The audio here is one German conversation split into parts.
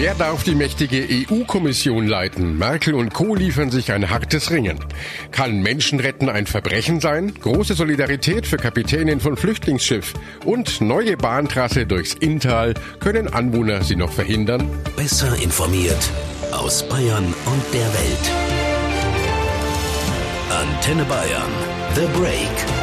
Wer darf die mächtige EU-Kommission leiten? Merkel und Co. liefern sich ein hartes Ringen. Kann Menschenretten ein Verbrechen sein? Große Solidarität für Kapitänin von Flüchtlingsschiff und neue Bahntrasse durchs Inntal. Können Anwohner sie noch verhindern? Besser informiert aus Bayern und der Welt. Antenne Bayern. The Break.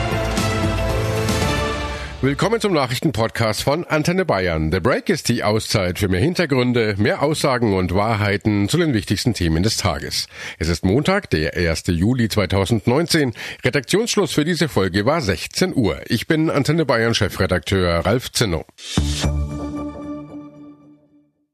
Willkommen zum Nachrichtenpodcast von Antenne Bayern. The Break ist die Auszeit für mehr Hintergründe, mehr Aussagen und Wahrheiten zu den wichtigsten Themen des Tages. Es ist Montag, der 1. Juli 2019. Redaktionsschluss für diese Folge war 16 Uhr. Ich bin Antenne Bayern Chefredakteur Ralf Zinno.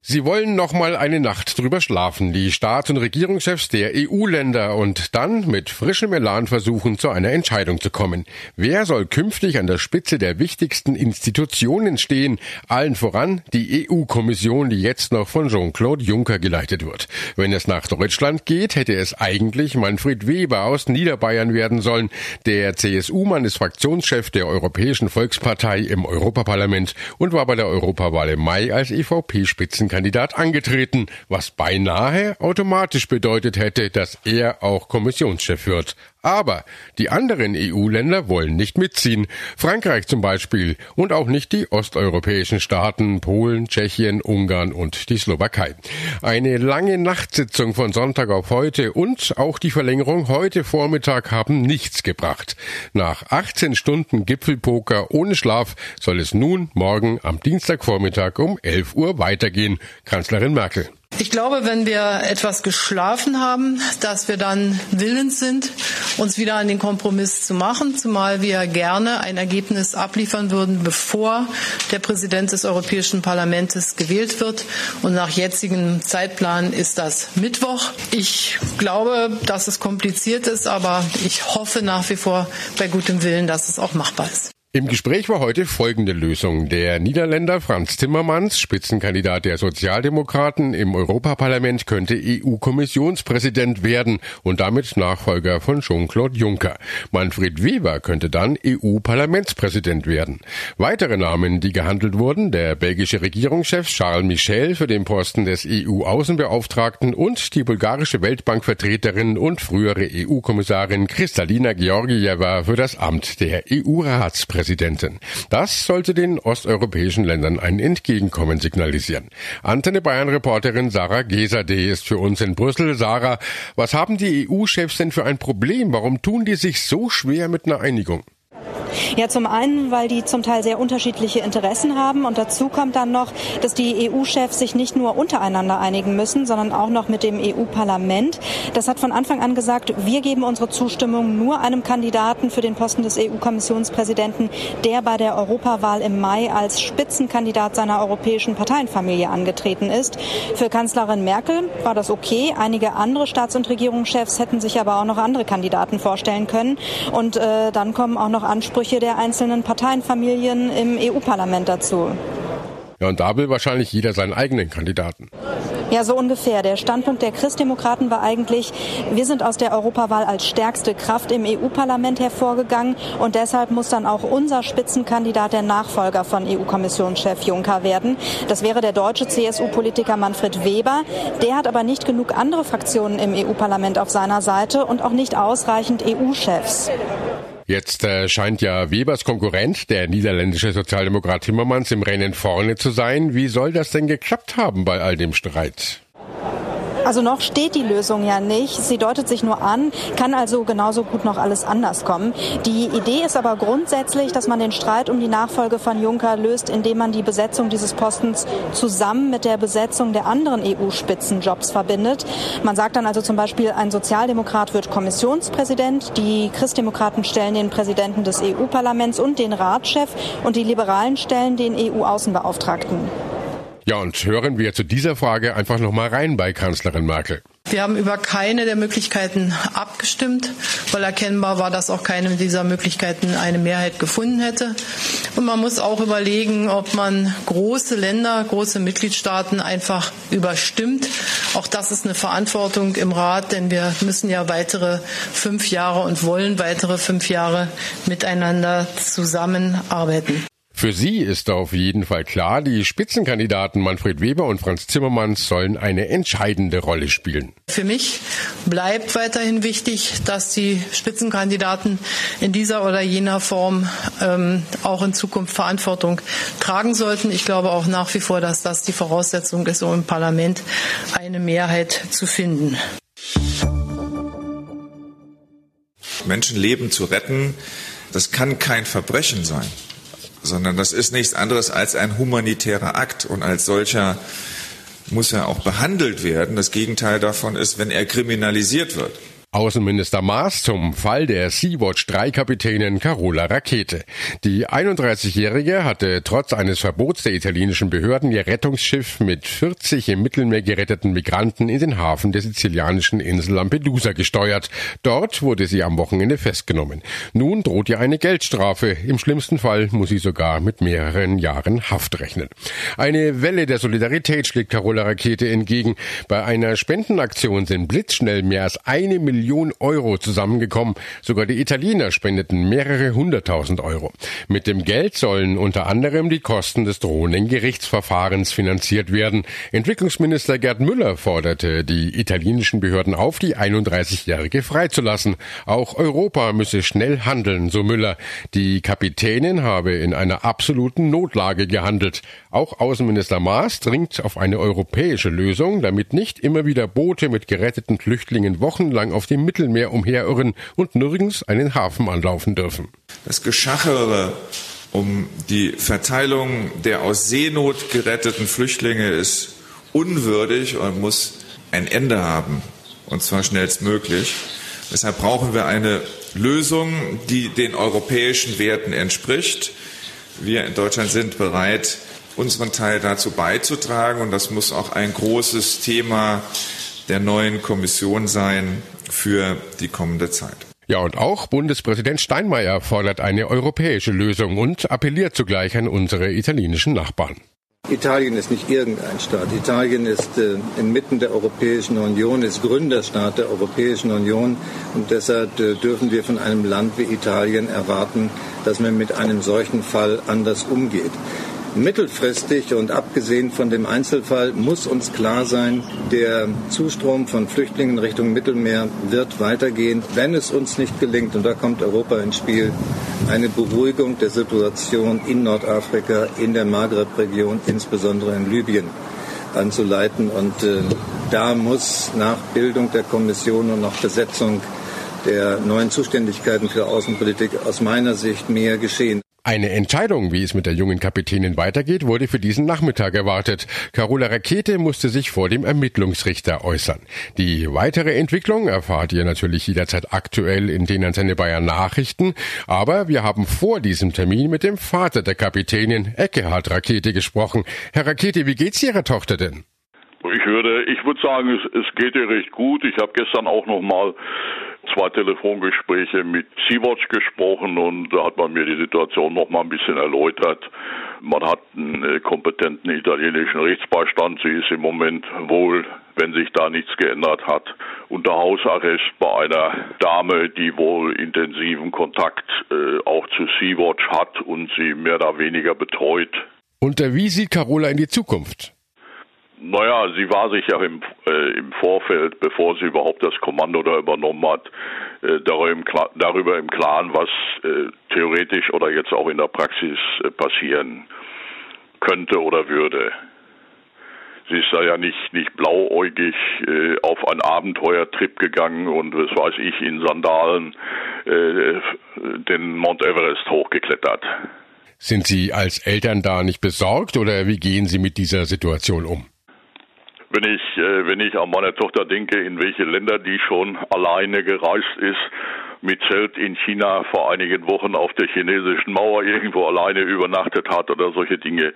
Sie wollen noch mal eine Nacht drüber schlafen, die Staats- und Regierungschefs der EU-Länder und dann mit frischem Elan versuchen, zu einer Entscheidung zu kommen. Wer soll künftig an der Spitze der wichtigsten Institutionen stehen? Allen voran die EU-Kommission, die jetzt noch von Jean-Claude Juncker geleitet wird. Wenn es nach Deutschland geht, hätte es eigentlich Manfred Weber aus Niederbayern werden sollen. Der CSU-Mann ist Fraktionschef der Europäischen Volkspartei im Europaparlament und war bei der Europawahl im Mai als EVP-Spitzen Kandidat angetreten, was beinahe automatisch bedeutet hätte, dass er auch Kommissionschef wird. Aber die anderen EU-Länder wollen nicht mitziehen. Frankreich zum Beispiel und auch nicht die osteuropäischen Staaten Polen, Tschechien, Ungarn und die Slowakei. Eine lange Nachtsitzung von Sonntag auf heute und auch die Verlängerung heute Vormittag haben nichts gebracht. Nach 18 Stunden Gipfelpoker ohne Schlaf soll es nun morgen am Dienstagvormittag um 11 Uhr weitergehen. Kanzlerin Merkel. Ich glaube, wenn wir etwas geschlafen haben, dass wir dann willens sind, uns wieder an den Kompromiss zu machen, zumal wir gerne ein Ergebnis abliefern würden, bevor der Präsident des Europäischen Parlaments gewählt wird. Und nach jetzigem Zeitplan ist das Mittwoch. Ich glaube, dass es kompliziert ist, aber ich hoffe nach wie vor bei gutem Willen, dass es auch machbar ist. Im Gespräch war heute folgende Lösung. Der Niederländer Franz Timmermans, Spitzenkandidat der Sozialdemokraten im Europaparlament, könnte EU-Kommissionspräsident werden und damit Nachfolger von Jean-Claude Juncker. Manfred Weber könnte dann EU-Parlamentspräsident werden. Weitere Namen, die gehandelt wurden, der belgische Regierungschef Charles Michel für den Posten des EU-Außenbeauftragten und die bulgarische Weltbankvertreterin und frühere EU-Kommissarin Kristalina Georgieva für das Amt der EU-Ratspräsidentin. Präsidentin. Das sollte den osteuropäischen Ländern ein Entgegenkommen signalisieren. Antenne Bayern Reporterin Sarah Gesade ist für uns in Brüssel. Sarah, was haben die EU-Chefs denn für ein Problem? Warum tun die sich so schwer mit einer Einigung? Ja, zum einen, weil die zum Teil sehr unterschiedliche Interessen haben und dazu kommt dann noch, dass die EU-Chefs sich nicht nur untereinander einigen müssen, sondern auch noch mit dem EU-Parlament. Das hat von Anfang an gesagt, wir geben unsere Zustimmung nur einem Kandidaten für den Posten des EU-Kommissionspräsidenten, der bei der Europawahl im Mai als Spitzenkandidat seiner europäischen Parteienfamilie angetreten ist. Für Kanzlerin Merkel war das okay. Einige andere Staats- und Regierungschefs hätten sich aber auch noch andere Kandidaten vorstellen können. Und äh, dann kommen auch noch Ansprüche Ansprüche der einzelnen Parteienfamilien im EU-Parlament dazu. Ja, und da will wahrscheinlich jeder seinen eigenen Kandidaten. Ja, so ungefähr. Der Standpunkt der Christdemokraten war eigentlich, wir sind aus der Europawahl als stärkste Kraft im EU-Parlament hervorgegangen und deshalb muss dann auch unser Spitzenkandidat der Nachfolger von EU-Kommissionschef Juncker werden. Das wäre der deutsche CSU-Politiker Manfred Weber. Der hat aber nicht genug andere Fraktionen im EU-Parlament auf seiner Seite und auch nicht ausreichend EU-Chefs. Jetzt äh, scheint ja Webers Konkurrent, der niederländische Sozialdemokrat Timmermans, im Rennen vorne zu sein. Wie soll das denn geklappt haben bei all dem Streit? Also noch steht die Lösung ja nicht. Sie deutet sich nur an, kann also genauso gut noch alles anders kommen. Die Idee ist aber grundsätzlich, dass man den Streit um die Nachfolge von Juncker löst, indem man die Besetzung dieses Postens zusammen mit der Besetzung der anderen EU-Spitzenjobs verbindet. Man sagt dann also zum Beispiel, ein Sozialdemokrat wird Kommissionspräsident, die Christdemokraten stellen den Präsidenten des EU-Parlaments und den Ratschef und die Liberalen stellen den EU-Außenbeauftragten. Ja, und hören wir zu dieser Frage einfach nochmal rein bei Kanzlerin Merkel. Wir haben über keine der Möglichkeiten abgestimmt, weil erkennbar war, dass auch keine dieser Möglichkeiten eine Mehrheit gefunden hätte. Und man muss auch überlegen, ob man große Länder, große Mitgliedstaaten einfach überstimmt. Auch das ist eine Verantwortung im Rat, denn wir müssen ja weitere fünf Jahre und wollen weitere fünf Jahre miteinander zusammenarbeiten. Für sie ist auf jeden Fall klar, die Spitzenkandidaten Manfred Weber und Franz Zimmermanns sollen eine entscheidende Rolle spielen. Für mich bleibt weiterhin wichtig, dass die Spitzenkandidaten in dieser oder jener Form ähm, auch in Zukunft Verantwortung tragen sollten. Ich glaube auch nach wie vor, dass das die Voraussetzung ist, um im Parlament eine Mehrheit zu finden. Menschenleben zu retten, das kann kein Verbrechen sein, sondern das ist nichts anderes als ein humanitärer Akt und als solcher muss er auch behandelt werden. Das Gegenteil davon ist, wenn er kriminalisiert wird. Außenminister Maas zum Fall der Sea-Watch 3 Kapitänin Carola Rakete. Die 31-Jährige hatte trotz eines Verbots der italienischen Behörden ihr Rettungsschiff mit 40 im Mittelmeer geretteten Migranten in den Hafen der sizilianischen Insel Lampedusa gesteuert. Dort wurde sie am Wochenende festgenommen. Nun droht ihr eine Geldstrafe. Im schlimmsten Fall muss sie sogar mit mehreren Jahren Haft rechnen. Eine Welle der Solidarität schlägt Carola Rakete entgegen. Bei einer Spendenaktion sind blitzschnell mehr als eine Million Million Euro zusammengekommen. Sogar die Italiener spendeten mehrere hunderttausend Euro. Mit dem Geld sollen unter anderem die Kosten des drohenden Gerichtsverfahrens finanziert werden. Entwicklungsminister Gerd Müller forderte die italienischen Behörden auf, die 31-Jährige freizulassen. Auch Europa müsse schnell handeln, so Müller. Die Kapitänin habe in einer absoluten Notlage gehandelt. Auch Außenminister Maas dringt auf eine europäische Lösung, damit nicht immer wieder Boote mit geretteten Flüchtlingen wochenlang auf dem Mittelmeer umherirren und nirgends einen Hafen anlaufen dürfen. Das Geschachere um die Verteilung der aus Seenot geretteten Flüchtlinge ist unwürdig und muss ein Ende haben, und zwar schnellstmöglich. Deshalb brauchen wir eine Lösung, die den europäischen Werten entspricht. Wir in Deutschland sind bereit, unseren Teil dazu beizutragen, und das muss auch ein großes Thema der neuen Kommission sein, für die kommende Zeit. Ja, und auch Bundespräsident Steinmeier fordert eine europäische Lösung und appelliert zugleich an unsere italienischen Nachbarn. Italien ist nicht irgendein Staat. Italien ist äh, inmitten der Europäischen Union, ist Gründerstaat der Europäischen Union. Und deshalb äh, dürfen wir von einem Land wie Italien erwarten, dass man mit einem solchen Fall anders umgeht. Mittelfristig und abgesehen von dem Einzelfall muss uns klar sein, der Zustrom von Flüchtlingen Richtung Mittelmeer wird weitergehen, wenn es uns nicht gelingt, und da kommt Europa ins Spiel, eine Beruhigung der Situation in Nordafrika, in der Maghreb-Region, insbesondere in Libyen anzuleiten. Und äh, da muss nach Bildung der Kommission und nach Besetzung der neuen Zuständigkeiten für Außenpolitik aus meiner Sicht mehr geschehen. Eine Entscheidung, wie es mit der jungen Kapitänin weitergeht, wurde für diesen Nachmittag erwartet. Carola Rakete musste sich vor dem Ermittlungsrichter äußern. Die weitere Entwicklung erfahrt ihr natürlich jederzeit aktuell in den Antenne Bayern Nachrichten. Aber wir haben vor diesem Termin mit dem Vater der Kapitänin, Eckehard Rakete, gesprochen. Herr Rakete, wie geht's Ihrer Tochter denn? Ich würde, ich würde sagen, es, es geht ihr recht gut. Ich habe gestern auch noch mal zwei Telefongespräche mit Sea-Watch gesprochen und da hat man mir die Situation noch mal ein bisschen erläutert. Man hat einen äh, kompetenten italienischen Rechtsbeistand. Sie ist im Moment wohl, wenn sich da nichts geändert hat, unter Hausarrest bei einer Dame, die wohl intensiven Kontakt äh, auch zu Sea-Watch hat und sie mehr oder weniger betreut. Und äh, wie sieht Carola in die Zukunft? Naja, sie war sich ja im, äh, im Vorfeld, bevor sie überhaupt das Kommando da übernommen hat, äh, darüber, im, darüber im Klaren, was äh, theoretisch oder jetzt auch in der Praxis äh, passieren könnte oder würde. Sie ist da ja nicht, nicht blauäugig äh, auf einen Abenteuertrip gegangen und was weiß ich, in Sandalen äh, den Mount Everest hochgeklettert. Sind Sie als Eltern da nicht besorgt oder wie gehen Sie mit dieser Situation um? Wenn ich, äh, wenn ich an meine Tochter denke, in welche Länder die schon alleine gereist ist, mit Zelt in China vor einigen Wochen auf der chinesischen Mauer irgendwo alleine übernachtet hat oder solche Dinge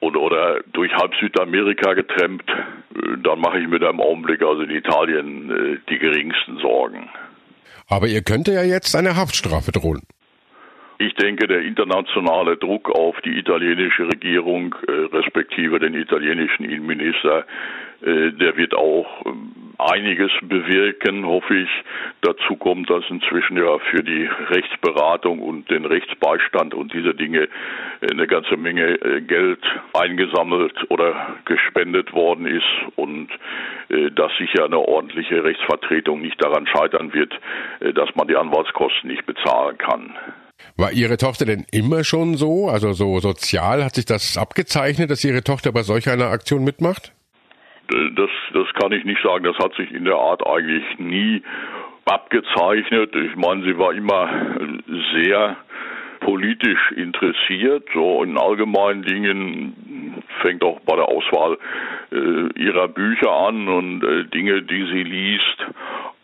oder, oder durch halb Südamerika getrennt, äh, dann mache ich mir da im Augenblick also in Italien äh, die geringsten Sorgen. Aber ihr könnte ja jetzt eine Haftstrafe drohen. Ich denke, der internationale Druck auf die italienische Regierung, äh, respektive den italienischen Innenminister, der wird auch ähm, einiges bewirken, hoffe ich. Dazu kommt, dass inzwischen ja für die Rechtsberatung und den Rechtsbeistand und diese Dinge eine ganze Menge äh, Geld eingesammelt oder gespendet worden ist und äh, dass sicher eine ordentliche Rechtsvertretung nicht daran scheitern wird, äh, dass man die Anwaltskosten nicht bezahlen kann. War Ihre Tochter denn immer schon so? Also so sozial hat sich das abgezeichnet, dass Ihre Tochter bei solch einer Aktion mitmacht? Das, das kann ich nicht sagen. Das hat sich in der Art eigentlich nie abgezeichnet. Ich meine, sie war immer sehr politisch interessiert, so in allgemeinen Dingen fängt auch bei der Auswahl äh, ihrer Bücher an und äh, Dinge, die sie liest.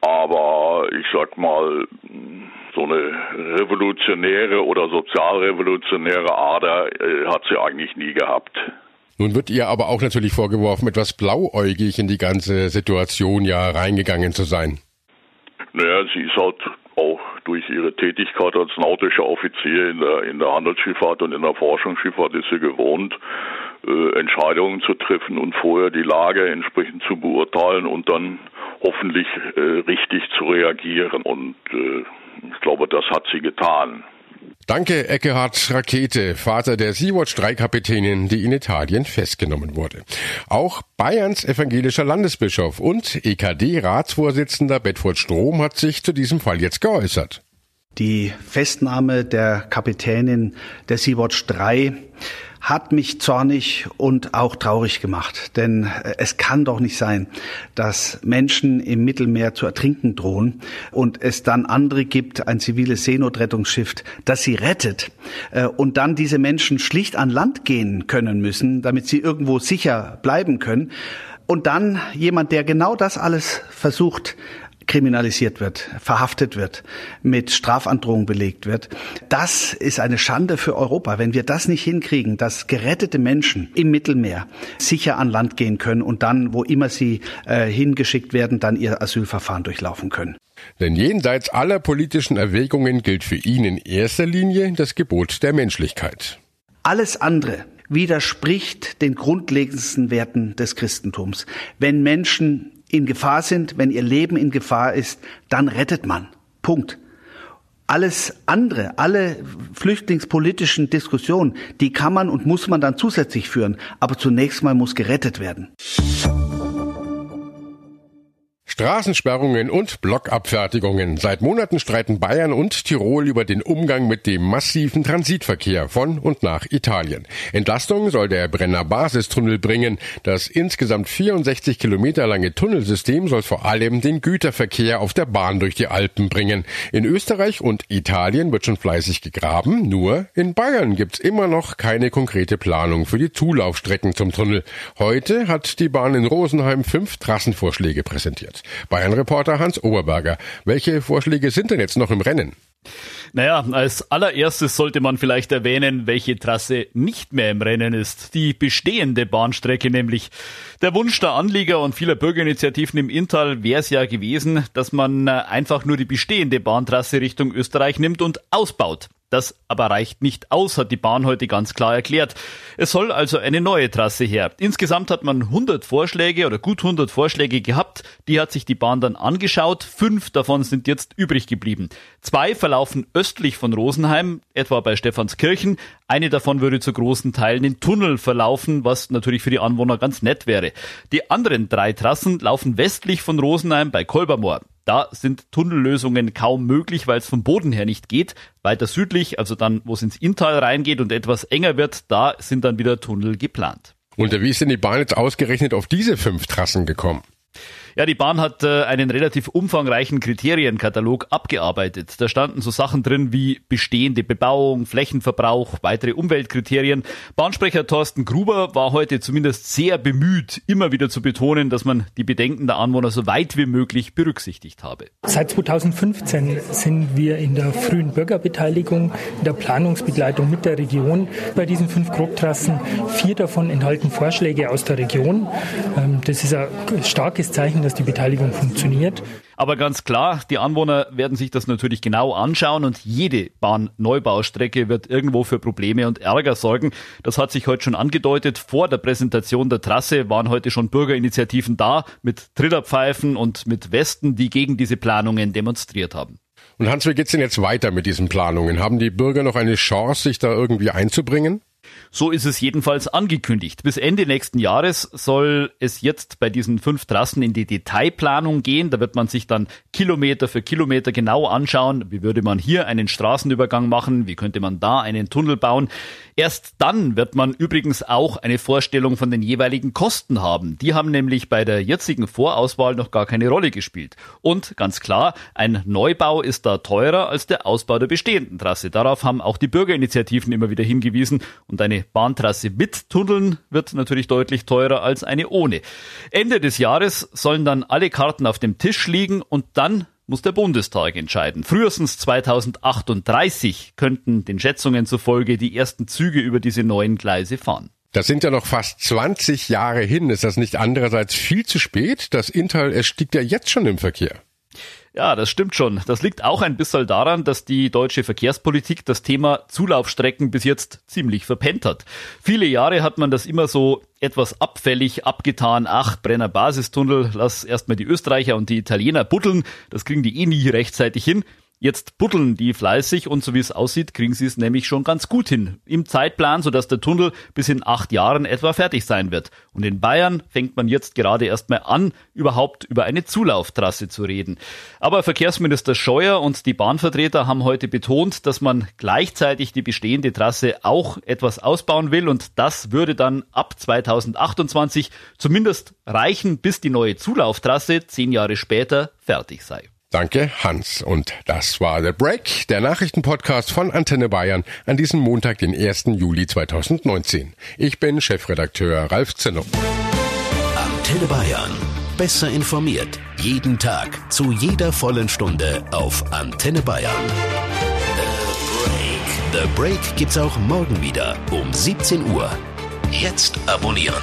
Aber ich sag mal, so eine revolutionäre oder sozialrevolutionäre Ader äh, hat sie eigentlich nie gehabt. Nun wird ihr aber auch natürlich vorgeworfen, etwas blauäugig in die ganze Situation ja reingegangen zu sein. Naja, sie ist halt auch durch ihre Tätigkeit als nautischer Offizier in der, in der Handelsschifffahrt und in der Forschungsschifffahrt ist sie gewohnt, äh, Entscheidungen zu treffen und vorher die Lage entsprechend zu beurteilen und dann hoffentlich äh, richtig zu reagieren. Und äh, ich glaube, das hat sie getan. Danke, Eckehard Rakete, Vater der Sea-Watch-3-Kapitänin, die in Italien festgenommen wurde. Auch Bayerns evangelischer Landesbischof und EKD-Ratsvorsitzender Bedford Strom hat sich zu diesem Fall jetzt geäußert. Die Festnahme der Kapitänin der Sea-Watch 3 hat mich zornig und auch traurig gemacht. Denn äh, es kann doch nicht sein, dass Menschen im Mittelmeer zu ertrinken drohen und es dann andere gibt, ein ziviles Seenotrettungsschiff, das sie rettet äh, und dann diese Menschen schlicht an Land gehen können müssen, damit sie irgendwo sicher bleiben können. Und dann jemand, der genau das alles versucht, kriminalisiert wird, verhaftet wird, mit Strafandrohung belegt wird. Das ist eine Schande für Europa, wenn wir das nicht hinkriegen, dass gerettete Menschen im Mittelmeer sicher an Land gehen können und dann, wo immer sie äh, hingeschickt werden, dann ihr Asylverfahren durchlaufen können. Denn jenseits aller politischen Erwägungen gilt für ihn in erster Linie das Gebot der Menschlichkeit. Alles andere widerspricht den grundlegendsten Werten des Christentums. Wenn Menschen in Gefahr sind, wenn ihr Leben in Gefahr ist, dann rettet man. Punkt. Alles andere, alle flüchtlingspolitischen Diskussionen, die kann man und muss man dann zusätzlich führen. Aber zunächst mal muss gerettet werden. Straßensperrungen und Blockabfertigungen. Seit Monaten streiten Bayern und Tirol über den Umgang mit dem massiven Transitverkehr von und nach Italien. Entlastung soll der Brenner Basistunnel bringen. Das insgesamt 64 Kilometer lange Tunnelsystem soll vor allem den Güterverkehr auf der Bahn durch die Alpen bringen. In Österreich und Italien wird schon fleißig gegraben, nur in Bayern gibt's immer noch keine konkrete Planung für die Zulaufstrecken zum Tunnel. Heute hat die Bahn in Rosenheim fünf Trassenvorschläge präsentiert. Bayern-Reporter Hans Oberberger. Welche Vorschläge sind denn jetzt noch im Rennen? Naja, als allererstes sollte man vielleicht erwähnen, welche Trasse nicht mehr im Rennen ist. Die bestehende Bahnstrecke nämlich. Der Wunsch der Anlieger und vieler Bürgerinitiativen im Inntal wäre es ja gewesen, dass man äh, einfach nur die bestehende Bahntrasse Richtung Österreich nimmt und ausbaut. Das aber reicht nicht aus, hat die Bahn heute ganz klar erklärt. Es soll also eine neue Trasse her. Insgesamt hat man 100 Vorschläge oder gut 100 Vorschläge gehabt. Die hat sich die Bahn dann angeschaut. Fünf davon sind jetzt übrig geblieben. Zwei verlaufen östlich von Rosenheim, etwa bei Stephanskirchen. Eine davon würde zu großen Teilen in Tunnel verlaufen, was natürlich für die Anwohner ganz nett wäre. Die anderen drei Trassen laufen westlich von Rosenheim bei Kolbermoor. Da sind Tunnellösungen kaum möglich, weil es vom Boden her nicht geht. Weiter südlich, also dann, wo es ins Inntal reingeht und etwas enger wird, da sind dann wieder Tunnel geplant. Und wie ist denn die Bahn jetzt ausgerechnet auf diese fünf Trassen gekommen? Ja, die Bahn hat äh, einen relativ umfangreichen Kriterienkatalog abgearbeitet. Da standen so Sachen drin wie bestehende Bebauung, Flächenverbrauch, weitere Umweltkriterien. Bahnsprecher Thorsten Gruber war heute zumindest sehr bemüht, immer wieder zu betonen, dass man die Bedenken der Anwohner so weit wie möglich berücksichtigt habe. Seit 2015 sind wir in der frühen Bürgerbeteiligung, in der Planungsbegleitung mit der Region bei diesen fünf Grobtrassen. Vier davon enthalten Vorschläge aus der Region. Ähm, das ist ein starkes Zeichen wissen, dass die Beteiligung funktioniert. Aber ganz klar, die Anwohner werden sich das natürlich genau anschauen und jede Bahnneubaustrecke wird irgendwo für Probleme und Ärger sorgen. Das hat sich heute schon angedeutet. Vor der Präsentation der Trasse waren heute schon Bürgerinitiativen da mit Trillerpfeifen und mit Westen, die gegen diese Planungen demonstriert haben. Und Hans, wie geht's denn jetzt weiter mit diesen Planungen? Haben die Bürger noch eine Chance, sich da irgendwie einzubringen? So ist es jedenfalls angekündigt. Bis Ende nächsten Jahres soll es jetzt bei diesen fünf Trassen in die Detailplanung gehen. Da wird man sich dann Kilometer für Kilometer genau anschauen, wie würde man hier einen Straßenübergang machen, wie könnte man da einen Tunnel bauen. Erst dann wird man übrigens auch eine Vorstellung von den jeweiligen Kosten haben. Die haben nämlich bei der jetzigen Vorauswahl noch gar keine Rolle gespielt. Und ganz klar, ein Neubau ist da teurer als der Ausbau der bestehenden Trasse. Darauf haben auch die Bürgerinitiativen immer wieder hingewiesen. Und eine Bahntrasse mit Tunneln wird natürlich deutlich teurer als eine ohne. Ende des Jahres sollen dann alle Karten auf dem Tisch liegen und dann muss der Bundestag entscheiden. Frühestens 2038 könnten den Schätzungen zufolge die ersten Züge über diese neuen Gleise fahren. Das sind ja noch fast 20 Jahre hin. Ist das nicht andererseits viel zu spät? Das Intal erstickt ja jetzt schon im Verkehr. Ja, das stimmt schon. Das liegt auch ein bisschen daran, dass die deutsche Verkehrspolitik das Thema Zulaufstrecken bis jetzt ziemlich verpennt hat. Viele Jahre hat man das immer so etwas abfällig abgetan. Ach, Brenner Basistunnel, lass erstmal die Österreicher und die Italiener buddeln. Das kriegen die eh nie rechtzeitig hin. Jetzt buddeln die fleißig und so wie es aussieht, kriegen sie es nämlich schon ganz gut hin. Im Zeitplan, sodass der Tunnel bis in acht Jahren etwa fertig sein wird. Und in Bayern fängt man jetzt gerade erstmal an, überhaupt über eine Zulauftrasse zu reden. Aber Verkehrsminister Scheuer und die Bahnvertreter haben heute betont, dass man gleichzeitig die bestehende Trasse auch etwas ausbauen will und das würde dann ab 2028 zumindest reichen, bis die neue Zulauftrasse zehn Jahre später fertig sei. Danke, Hans. Und das war The Break, der Nachrichtenpodcast von Antenne Bayern an diesem Montag, den 1. Juli 2019. Ich bin Chefredakteur Ralf Zinno. Antenne Bayern. Besser informiert. Jeden Tag. Zu jeder vollen Stunde auf Antenne Bayern. The Break. The Break gibt's auch morgen wieder um 17 Uhr. Jetzt abonnieren.